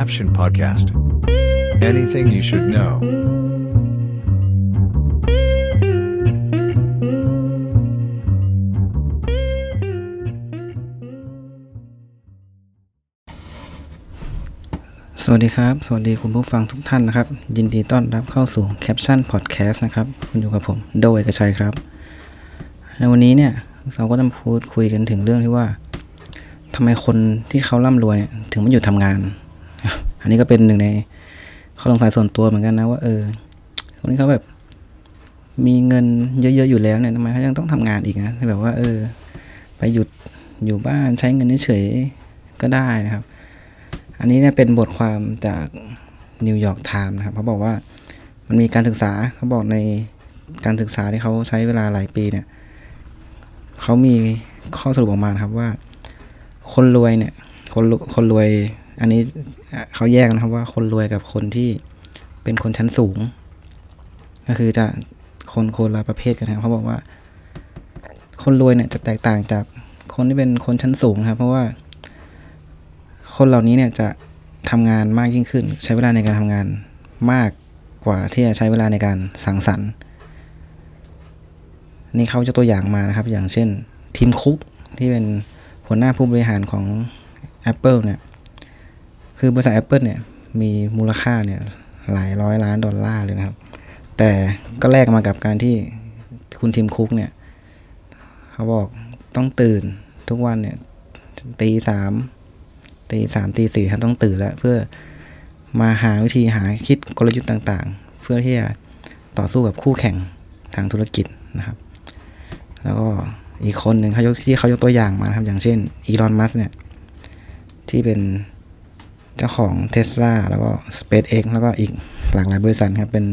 Caption Podcast. Anything you should know. สวัสดีครับ สวัสดีคุณผู้ฟังทุกท่านนะครับ ยินดีต้อนรับเข้าสู่ Caption Podcast นะครับ คุณอยู่กับผม โดยกระชัยครับ ในวันนี้เนี่ย เราก็จะพูดคุยกันถึงเรื่องที่ว่าทำไมคนที่เขาร่ำรวยเนี่ยถึงไม่หยุดทำงาน อันนี้ก็เป็นหนึ่งในข้อสงสัยส่วนตัวเหมือนกันนะว่าเออคนที่เขาแบบ มีเงินเยอะๆอยู่แล้วเนี่ยทำไมเขายังต้องทำงานอีกนะแบบว่า เออ ไปหยุดอยู่บ้านใช้เงินเฉยๆก็ได้นะครับ อันนี้เนี่ยเป็นบทความจาก New York Times นะครับเขาบอกว่ามันมีการศึกษาเขาบอกในการศึกษาที่เขาใช้เวลาหลายปีเนี่ยเขามีข้อสรุปออกมาครับว่า คนรวยเนี่ย คนคนรวย อันนี้เขาแยกนะครับว่าคนรวยกับคนที่เป็นคนชั้นสูง ก็คือจะคนคนละประเภทกันนะครับเขาบอกว่า คนรวยเนี่ยจะแตกต่างจากคนที่เป็นคนชั้นสูงครับ เพราะว่า คนเหล่านี้เนี่ยจะทำงานมากยิ่งขึ้น ใช้เวลาในการทำงานมากกว่าที่จะใช้เวลาในการสังสรรค์ นี่เขาจะตัวอย่างมานะครับ อย่างเช่นทีมคุกที่เป็นหัวหน้าผู้บริหารของ Apple เนี่ย คือบริษัท Apple เนี่ยมีมูลค่าเนี่ยหลายร้อยล้านดอลลาร์เลยนะครับ แต่ก็แลกมากับการที่คุณทีมคุกเนี่ย เขาบอกต้องตื่นทุกวันเนี่ยตีสามตีสามตีสี่ครับต้องตื่นแล้ว เพื่อมาหาวิธีหาคิดกลยุทธ์ต่างๆ เพื่อที่จะต่อสู้กับคู่แข่งทางธุรกิจนะครับ แล้วก็อีกคนหนึ่งเขายกที่เขายกตัวอย่างมาครับอย่างเช่นอีลอนมัสเนี่ย ที่เป็น เจ้าของเทสลาแล้วก็ SpaceX แล้วก็อีกหลากหลายบริษัทครับ เป็น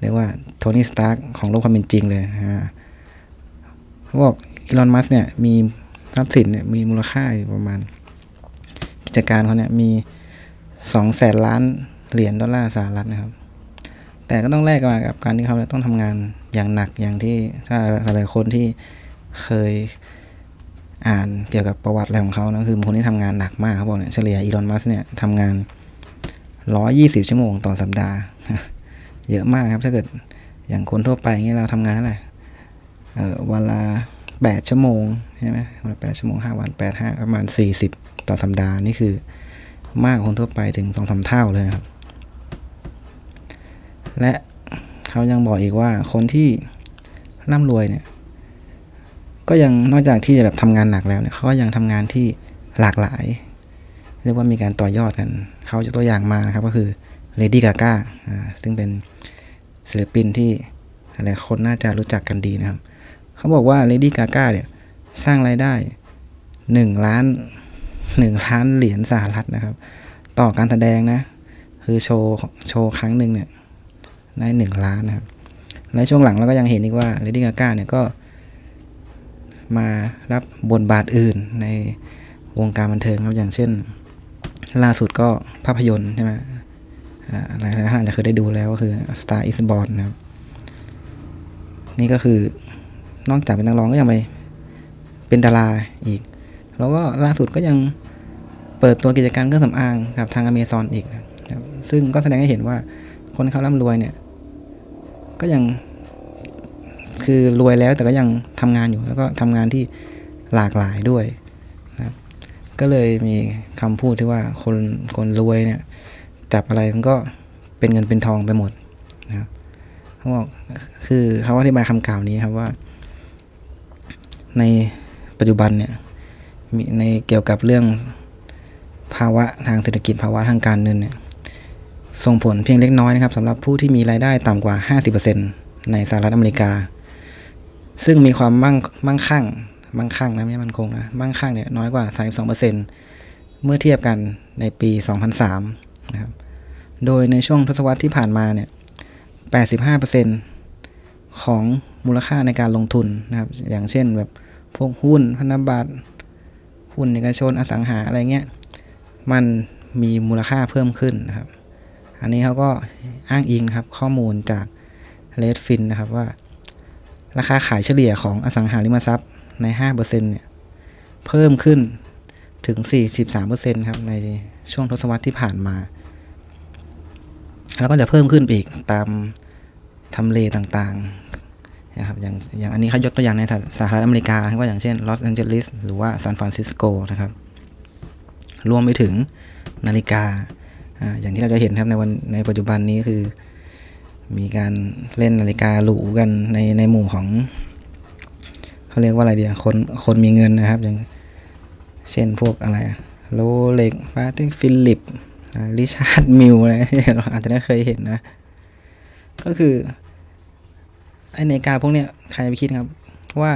เรียกว่าโทนี่สตาร์ของโลกความเป็นจริงเลยฮะเขาบอกอีลอนมัสเนี่ยมีทรัพย์สินเนี่ยมีมูลค่าอยู่ประมาณ กิจการเขาเนี่ยมีสองแสนล้านเหรียญดอลลาร์สหรัฐนะครับ แต่ก็ต้องแลกมากับการที่เขาต้องทำงานอย่างหนักอย่างที่ถ้าหลายๆคนที่เคย อ่านเกี่ยวกับประวัติอะไรของเขานะคือคนที่ทำงานหนักมากเขาบอกเนี่ยเฉลี่ยอีลอนมัสเนี่ยทำงานร้อยี่สิบชั่วโมงต่อสัปดาห์ เยอะมากครับถ้าเกิดอย่างคนทั่วไปเงี้ยเราทำงานเท่าไหร่เออวันละแปดชั่วโมงใช่ไหมวันละแปดชั่วโมงห้าวันแปดห้าประมาณสี่สิบต่อสัปดาห์นี่คือมากคนทั่วไปถึงสองสาเท่าเลยนะครับ และเขายังบอกอีกว่าคนที่ร่ำรวยเนี่ย ก็ยังนอกจากที่จะแบบทำงานหนักแล้วเนี่ยเขาก็ยังทำงานที่หลากหลาย เรียกว่ามีการต่อยอดกัน เขาจะตัวอย่างมานะครับก็คือเลดี้กาก้าซึ่งเป็นศิลปินที่หลายคนน่าจะรู้จักกันดีนะครับ เขาบอกว่าเลดี้กาก้าเนี่ยสร้างรายได้หนึ่งล้านหนึ่งล้านเหรียญสหรัฐนะครับ ต่อการแสดงนะ คือโชว์โชว์ครั้งหนึ่งเนี่ยได้หนึ่งล้านนะครับ ในช่วงหลังเราก็ยังเห็นอีกว่าเลดี้กาก้าเนี่ยก็ มารับบทบาทอื่นในวงการบันเทิงครับอย่างเช่น ล่าสุดก็ภาพยนตร์ใช่ไหมหลายท่านอาจจะเคยได้ดูแล้วก็คือ Star is Born นะครับ นี่ก็คือนอกจากเป็นนักร้องก็ยังไปเป็นดาราอีก แล้วก็ล่าสุดก็ยังเปิดตัวกิจการเครื่องสำอางกับทางอเมซอนอีกนะครับซึ่งก็แสดงให้เห็นว่าคนเขาร่ำรวยเนี่ย ก็ยัง คือรวยแล้วแต่ก็ยังทำงานอยู่แล้วก็ทำงานที่หลากหลายด้วยนะครับก็เลยมีคำพูดที่ว่าคนคนรวยเนี่ยจับอะไรมันก็เป็นเงินเป็นทองไปหมดนะครับเขาบอกคือเขาอธิบายคำกล่าวนี้ครับว่า ในปัจจุบันเนี่ยมีในเกี่ยวกับเรื่องภาวะทางเศรษฐกิจภาวะทางการเงินเนี่ยส่งผลเพียงเล็กน้อยนะครับสำหรับผู้ที่มีรายได้ต่ำกว่า 50%ในสหรัฐอเมริกา ซึ่งมีความมั่งมั่งคั่ง มั่งคั่งนะไม่มั่นคงนะ มั่งคั่งเนี่ยน้อยกว่า 32%เมื่อเทียบกันในปี 2003 นะครับ โดยในช่วงทศวรรษที่ผ่านมาเนี่ย 85%ของมูลค่าในการลงทุนนะครับ อย่างเช่นแบบพวกหุ้นพันธบัตรหุ้นเอกชนอสังหาอะไรเงี้ย มันมีมูลค่าเพิ่มขึ้นนะครับ อันนี้เขาก็อ้างอิงครับข้อมูลจาก Redfin นะครับว่า ราคาขายเฉลี่ยของอสังหาริมทรัพย์ใน 5%เนี่ยเพิ่มขึ้นถึง 43%ครับในช่วงทศวรรษที่ผ่านมา แล้วก็จะเพิ่มขึ้นไปอีกตามทำเลต่างๆนะครับอย่างอย่างอันนี้เขายกตัวอย่างในสหรัฐอเมริกาก็อย่างเช่นลอสแอนเจลิสหรือว่าซานฟรานซิสโกนะครับ รวมไปถึงนาฬิกาอ่าอย่างที่เราจะเห็นครับในวันในปัจจุบันนี้คือ มีการเล่นนาฬิกาหรูกันในในหมู่ของเขาเรียกว่าอะไรเดียคนคนมีเงินนะครับ อย่างเช่นพวกอะไร Rolex Patek Philippe Richard Mille อะไรเราอาจจะได้เคยเห็นนะ ก็คือไอนาฬิกาพวกเนี้ยใครไปคิดครับ ว่า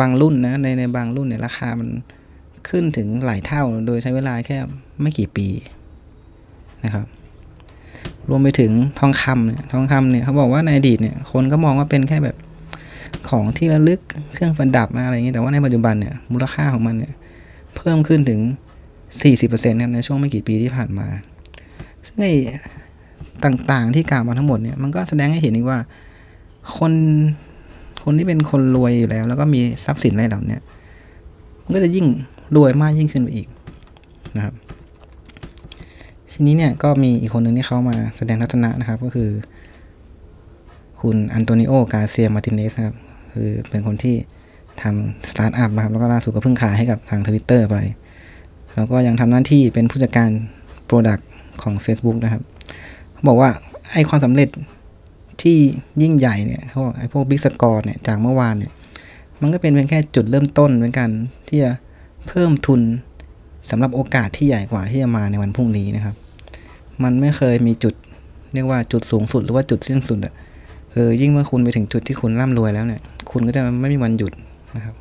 บางรุ่นนะในในบางรุ่นเนี่ยราคามันขึ้นถึงหลายเท่าโดยใช้เวลาแค่ไม่กี่ปีนะครับ รวมไปถึงทองคำเนี่ยทองคำเนี่ยเขาบอกว่าในอดีตเนี่ยคนก็มองว่าเป็นแค่แบบของที่ระลึกเครื่องประดับนะอะไรอย่างนี้แต่ว่าในปัจจุบันเนี่ยมูลค่าของมันเนี่ยเพิ่มขึ้นถึง 40%ครับในช่วงไม่กี่ปีที่ผ่านมา ซึ่งไอ้ต่างๆที่กล่าวมาทั้งหมดเนี่ยมันก็แสดงให้เห็นอีกว่าคนคนที่เป็นคนรวยอยู่แล้ว แล้วก็มีทรัพย์สินอะไรเหล่านี้มันก็จะยิ่งรวยมากยิ่งขึ้นไปอีกนะครับ ทีนี้เนี่ยก็มีอีกคนหนึ่งที่เขามาแสดงทัศนะนะครับ ก็คือ คุณอันโตนิโอกาเซียมาตินเนสครับ คือเป็นคนที่ทำสตาร์ทอัพนะครับ แล้วก็ล่าสุดก็เพิ่งขายให้กับทางทวิตเตอร์ไป แล้วก็ยังทำหน้าที่เป็นผู้จัดการ product ของ Facebook นะครับเขาบอกว่าไอ้ความสำเร็จที่ยิ่งใหญ่เนี่ยเขาบอกไอ้พวกบิ๊กสกอร์เนี่ยจากเมื่อวานเนี่ย มันก็เป็นเพียงแค่จุดเริ่มต้นเหมือนกันที่จะเพิ่มทุนสำหรับโอกาสที่ใหญ่กว่าที่จะมาในวันพรุ่งนี้นะครับ มันไม่เคยมีจุด เรียกว่าจุดสูงสุดหรือว่าจุดสิ้นสุดอะคือยิ่งเมื่อคุณไปถึงจุดที่คุณร่ำรวยแล้วเนี่ย คุณก็จะไม่มีวันหยุดนะครับ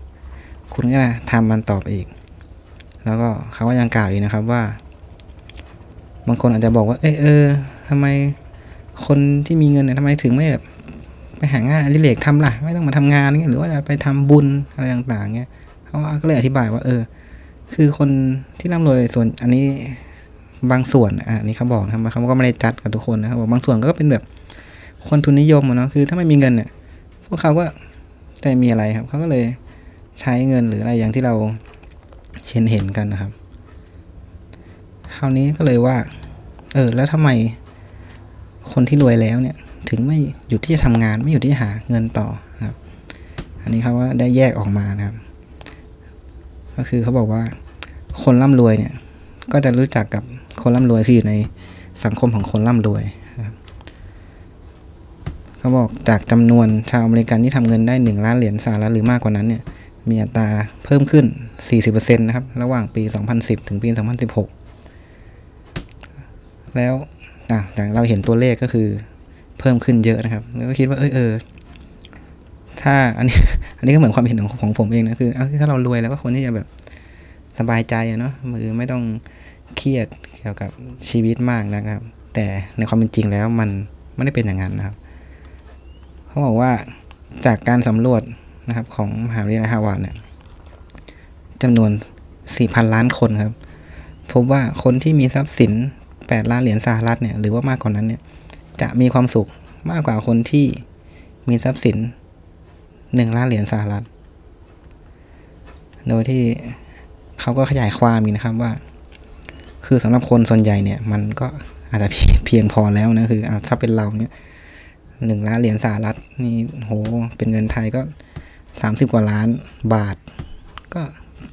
คุณก็จะทำมันต่อไปอีก แล้วก็เขาก็ยังกล่าวอีกนะครับว่า บางคนอาจจะบอกว่า เออเออทำไมคนที่มีเงินเนี่ยทำไมถึงไม่แบบไปหางานอดิเรกทำล่ะ ไม่ต้องมาทำงานเงี้ยหรือว่าจะไปทำบุญอะไรต่างๆเงี้ยเขาก็เลยอธิบายว่า เออ คือคนที่ร่ำรวยส่วนอันนี้ บางส่วนอะนนี้เขาบอกนะครับเขาก็ไม่ได้จัดกับทุกคนนะครับบอกบางส่วนก็เป็นแบบคนทุนนิยมอะเนาะคือถ้าไม่มีเงินเนี่ยพวกเขาก็จะมีอะไรครับเขาก็เลยใช้เงินหรืออะไรอย่างที่เราเห็นเห็นกันนะครับ คราวนี้ก็เลยว่า เออ แล้วทำไมคนที่รวยแล้วเนี่ย ถึงไม่หยุดที่จะทำงานไม่หยุดที่จะหาเงินต่อครับ อันนี้เขาก็ได้แยกออกมานะครับ ก็คือเขาบอกว่าคนร่ำรวยเนี่ย ก็จะรู้จักกับ คนร่ำรวยคืออยู่ในสังคมของคนร่ำรวยครับเขาบอกจากจำนวนชาวอเมริกันที่ทำเงินได้หนึ่งล้านเหรียญสหรัฐหรือมากกว่านั้นเนี่ย มีอัตราเพิ่มขึ้น 40%นะครับ ระหว่างปี 2010 ถึงปี 2016 แล้วอะอย่างเราเห็นตัวเลขก็คือเพิ่มขึ้นเยอะนะครับ แล้วก็คิดว่าเออเออถ้าอันนี้อันนี้ก็เหมือนความเห็นของของผมเองนะคือถ้าเรารวยแล้วก็ควรที่จะแบบสบายใจอะเนาะมือไม่ต้อง เครียดเกี่ยวกับชีวิตมากนะครับ แต่ในความเป็นจริงแล้วมันไม่ได้เป็นอย่างนั้นนะครับ เขาบอกว่าจากการสำรวจนะครับของมหาวิทยาลัยฮาวาดเนี่ยจำนวน 4,000 ล้านคนครับ พบว่าคนที่มีทรัพย์สิน 8 ล้านเหรียญสหรัฐเนี่ยหรือว่ามากกว่านั้นเนี่ยจะมีความสุขมากกว่าคนที่มีทรัพย์สิน 1 ล้านเหรียญสหรัฐ โดยที่เขาก็ขยายความอีกนะครับว่า คือสำหรับคนส่วนใหญ่เนี่ย มันก็อาจจะเพียงพอแล้วนะคืออถ้าเป็นเราเนี่ยหนึ่งล้านเหรียญสหรัฐนี่โหเป็นเงินไทยก็สามสิบกว่าล้านบาท ก็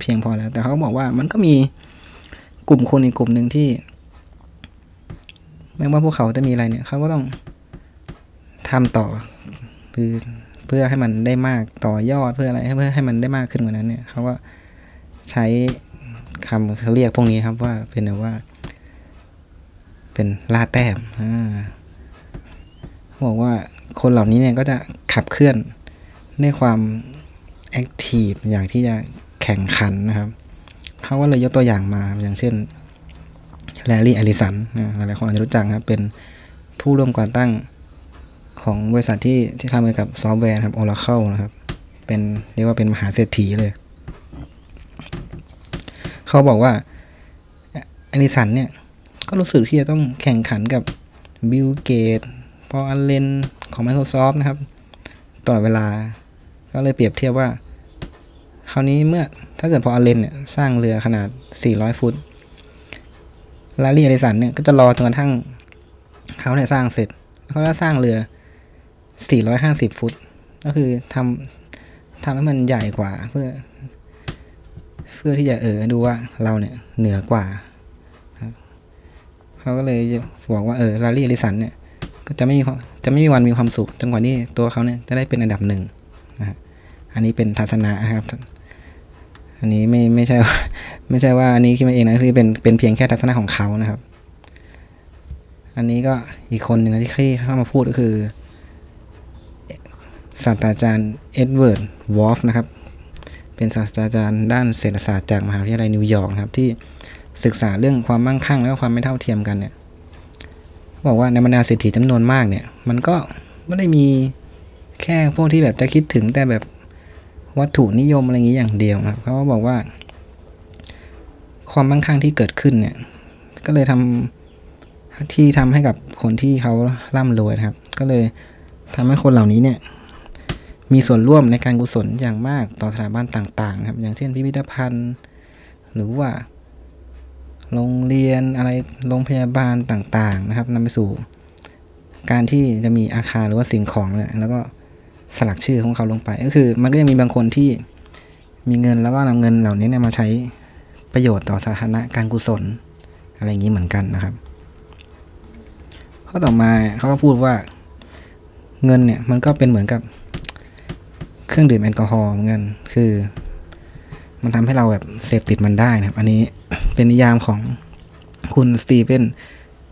เพียงพอแล้ว แต่เขาบอกว่ามันก็มีกลุ่มคนอีกกลุ่มหนึ่งที่ไม่ว่าพวกเขาจะมีอะไรเนี่ยเขาก็ต้องทำต่อคือเพื่อให้มันได้มากต่อยอดเพื่ออะไรเพื่อให้มันได้มากขึ้นกว่านั้นเนี่ยเขาก็ใช้ คำเขาเรียกพวกนี้ครับว่าเป็นแบบว่า เป็นล่าแต้มอ่าเขาบอกว่าคนเหล่านี้เนี่ยก็จะขับเคลื่อนด้วยความ active อยากที่จะแข่งขันนะครับเขาก็เลยยกตัวอย่างมาอย่างเช่นแลร์รี่เอลลิสันนะหลายๆคนอาจจะรู้จักครับเป็นผู้ร่วมก่อตั้งของบริษัทที่ที่ทำเกี่ยวกับซอฟต์แวร์ครับ Oracle นะครับ เป็นเรียกว่าเป็นมหาเศรษฐีเลย เขาบอกว่าเอลลิสันเนี่ย ก็รู้สึกที่จะต้องแข่งขันกับบิลเกตส์พอลอัลเลนของ Microsoft นะครับตลอดเวลา ก็เลยเปรียบเทียบว่า คราวนี้เมื่อถ้าเกิดพอลอัลเลนเนี่ยสร้างเรือขนาด 400 ฟุตแลร์รี่เอลลิสันเนี่ยก็จะรอจนกระทั่งเขาเนี่ยสร้างเสร็จแล้วก็สร้างเรือ 450 ฟุต ก็คือทำทำให้มันใหญ่กว่าเพื่อ เพื่อที่จะเออดูว่าเราเนี่ยเหนือกว่าเขาก็เลยบอกว่าเออลารีอลิสันเนี่ยก็จะไม่มีความจะไม่มีวันมีความสุขจนกว่าที่ตัวเขาเนี่ยจะได้เป็นอันดับหนึ่งนะฮะอันนี้เป็นทัศนะนะครับ อันนี้ไม่ไม่ใช่ว่าไม่ใช่ว่าอันนี้คิดมาเองนะคือเป็นเป็นเพียงแค่ทัศนะของเขานะครับ อันนี้ก็อีกคนหนึ่งนะที่เข้ามาพูดก็คือศาสตราจารย์เอ็ดเวิร์ดวอฟนะครับ เป็นศาสตราจารย์ด้านเศรษฐศาสตร์จากมหาวิทยาลัยนิวยอร์กครับที่ศึกษาเรื่องความมั่งคั่งและความไม่เท่าเทียมกันเนี่ยบอกว่าในบรรดาเศรษฐีจำนวนมากเนี่ย มันก็ไม่ได้มีแค่พวกที่แบบจะคิดถึงแต่แบบวัตถุนิยมอะไรอย่างนี้อย่างเดียวครับเขาบอกว่า ความมั่งคั่งที่เกิดขึ้นเนี่ย ก็เลยทำที่ทำให้กับคนที่เขาร่ำรวยครับ ก็เลยทำให้คนเหล่านี้เนี่ย มีส่วนร่วมในการกุศลอย่างมากต่อสถาบันต่างๆครับ อย่างเช่นพิพิธภัณฑ์ หรือว่า โรงเรียนอะไรโรงพยาบาลต่างๆนะครับนำไปสู่ การที่จะมีอาคารหรือว่าสิ่งของแล้วก็สลักชื่อของเขาลงไป ก็คือ มันก็จะมีบางคนที่มีเงินแล้วก็นำเงินเหล่านี้เนี่ยมาใช้ประโยชน์ต่อสาธารณะการกุศล อะไรอย่างนี้เหมือนกันนะครับข้อต่อมาเขาก็พูดว่าเงินเนี่ยมันก็เป็นเหมือนกับ เครื่องดื่มแอลกอฮอล์เหมือนกันคือ มันทำให้เราแบบเสพติดมันได้นะครับ อันนี้เป็นนิยามของคุณสตีเฟน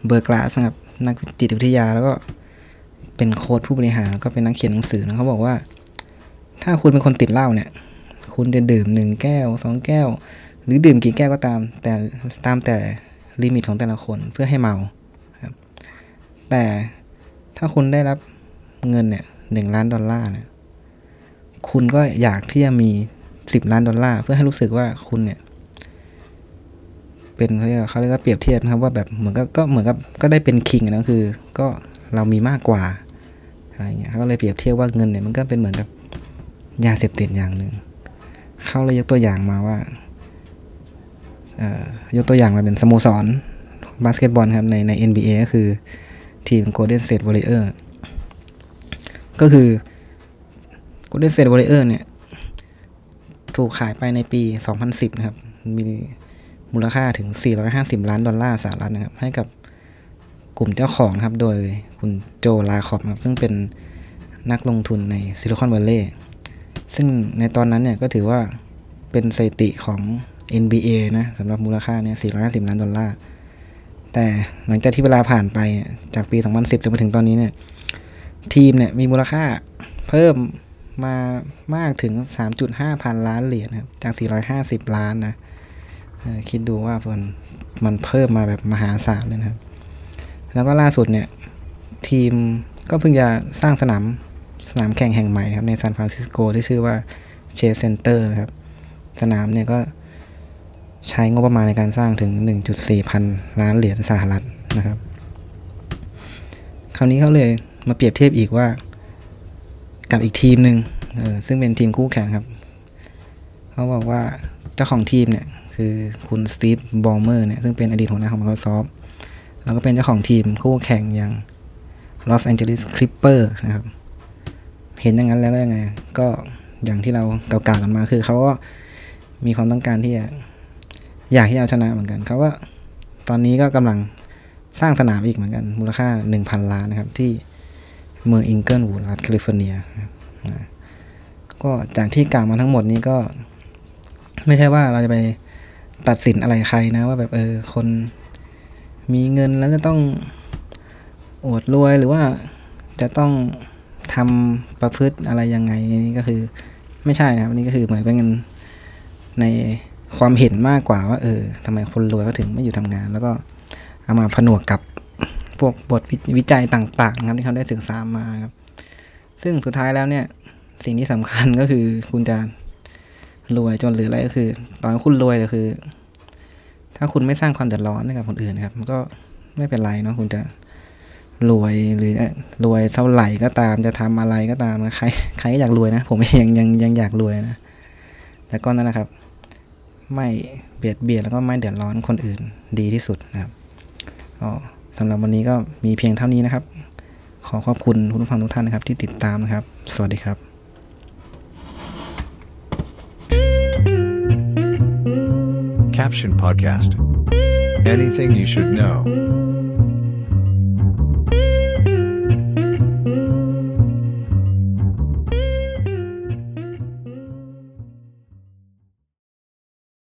เบอร์กลาสครับนักจิตวิทยาแล้วก็เป็นโค้ดผู้บริหารแล้วก็เป็นนักเขียนหนังสือนะเขาบอกว่า ถ้าคุณเป็นคนติดเหล้าเนี่ย คุณจะดื่มหนึ่งแก้วสองแก้ว หรือดื่มกี่แก้วก็ตาม แต่ตามแต่ limit ของแต่ละคนเพื่อให้เมาครับ แต่ถ้าคุณได้รับเงินเนี่ยหนึ่งล้านดอลลาร์เนี่ย คุณก็อยากที่จะมีสิบล้านดอลลาร์เพื่อให้รู้สึกว่าคุณเนี่ย เป็นเขาเรียกเขาเรียกว่าเปรียบเทียบนะครับ ว่าแบบเหมือนกับก็เหมือนกับก็ได้เป็น king นะคือ ก็เรามีมากกว่าอะไรเงี้ยเขาก็เลยเปรียบเทียบว่าเงินเนี่ยมันก็เป็นเหมือนกับยาเสพติดอย่างหนึ่งเขาเลยยกตัวอย่างมาว่าเอ่อยกตัวอย่างมาเป็นสโมสรบาสเกตบอลครับในใน NBA ก็คือทีม Golden State Warrior ก็คือ Golden State Warrior เนี่ย ถูกขายไปในปี 2010 นะครับ มีมูลค่าถึง 450 ล้านดอลลาร์สหรัฐนะครับ ให้กับกลุ่มเจ้าของครับ โดยคุณโจลาคอบครับ ซึ่งเป็นนักลงทุนในซิลิคอนวัลเลย์ซึ่งในตอนนั้นเนี่ยก็ถือว่าเป็นสถิติของ NBA นะสำหรับมูลค่าเนี่ย 450 ล้านดอลลาร์ แต่หลังจากที่เวลาผ่านไปจากปี 2010 จนมาถึงตอนนี้เนี่ย ทีมเนี่ยมีมูลค่าเพิ่ม มามากถึง 3.5 พันล้านเหรียญครับ จาก 450 ล้านนะคิดดูว่ามันมันเพิ่มมาแบบมหาศาลเลยนะครับ แล้วก็ล่าสุดเนี่ย ทีมก็เพิ่งจะสร้างสนามสนามแข่งแห่งใหม่ครับ ในซานฟรานซิสโกที่ชื่อว่า Chase Center ครับ สนามเนี่ยก็ใช้งบประมาณในการสร้างถึง 1.4 พันล้านเหรียญสหรัฐนะครับ คราวนี้เขาเลยมาเปรียบเทียบอีกว่า กับอีกทีมหนึ่งเออซึ่งเป็นทีมคู่แข่งครับ เขาบอกว่าเจ้าของทีมเนี่ย คือคุณสตีฟบอลเมอร์เนี่ย ซึ่งเป็นอดีตหัวหน้าของ Microsoft แล้วก็เป็นเจ้าของทีมคู่แข่งอย่าง Los Angeles Clippers นะครับ เห็นอย่างนั้นแล้วก็ยังไง ก็อย่างที่เราเก่าๆกันมาคือเขาก็มีความต้องการที่จะอยากที่จะเอาชนะเหมือนกันเขาก็ตอนนี้ก็กำลังสร้างสนามอีกเหมือนกัน มูลค่า 1,000 ล้านนะครับที่ เมืองอิงเกิลวูดรัฐแคลิฟอร์เนียนะก็จากที่กล่าวมาทั้งหมดนี้ก็ ไม่ใช่ว่าเราจะไปตัดสินอะไรใครนะว่าแบบเออคนมีเงินแล้วจะต้องอวดรวยหรือว่าจะต้องทำประพฤติอะไรยังไงนี่ก็คือไม่ใช่นะครับนี่ก็คือเหมือนเป็นในความเห็นมากกว่าว่า เออทำไมคนรวยเขาถึงไม่อยู่ทำงาน แล้วก็เอามาผนวกกับ พวกบทวิจัยต่างๆครับที่เขาได้ศึกษามาครับ ซึ่งสุดท้ายแล้วเนี่ย สิ่งที่สำคัญก็คือคุณจะรวยจนหรืออะไรก็คือ ตอนคุณรวยก็คือ ถ้าคุณไม่สร้างความเดือดร้อนให้กับคนอื่นครับ มันก็ไม่เป็นไรเนาะคุณจะรวยหรือรวยเท่าไหร่ก็ตามจะทำอะไรก็ตามใครใครก็อยากรวยนะ ผมเองยังยังยังอยากรวยนะแต่ก็นั่นแหละครับ ไม่เบียดเบียนแล้วก็ไม่เดือดร้อนคนอื่นดีที่สุดนะครับก็ สำหรับวันนี้ก็มีเพียงเท่านี้นะครับ ขอขอบคุณคุณผู้ฟังทุกท่านนะครับ ที่ติดตามนะครับ สวัสดีครับ Caption Podcast. Anything you should know.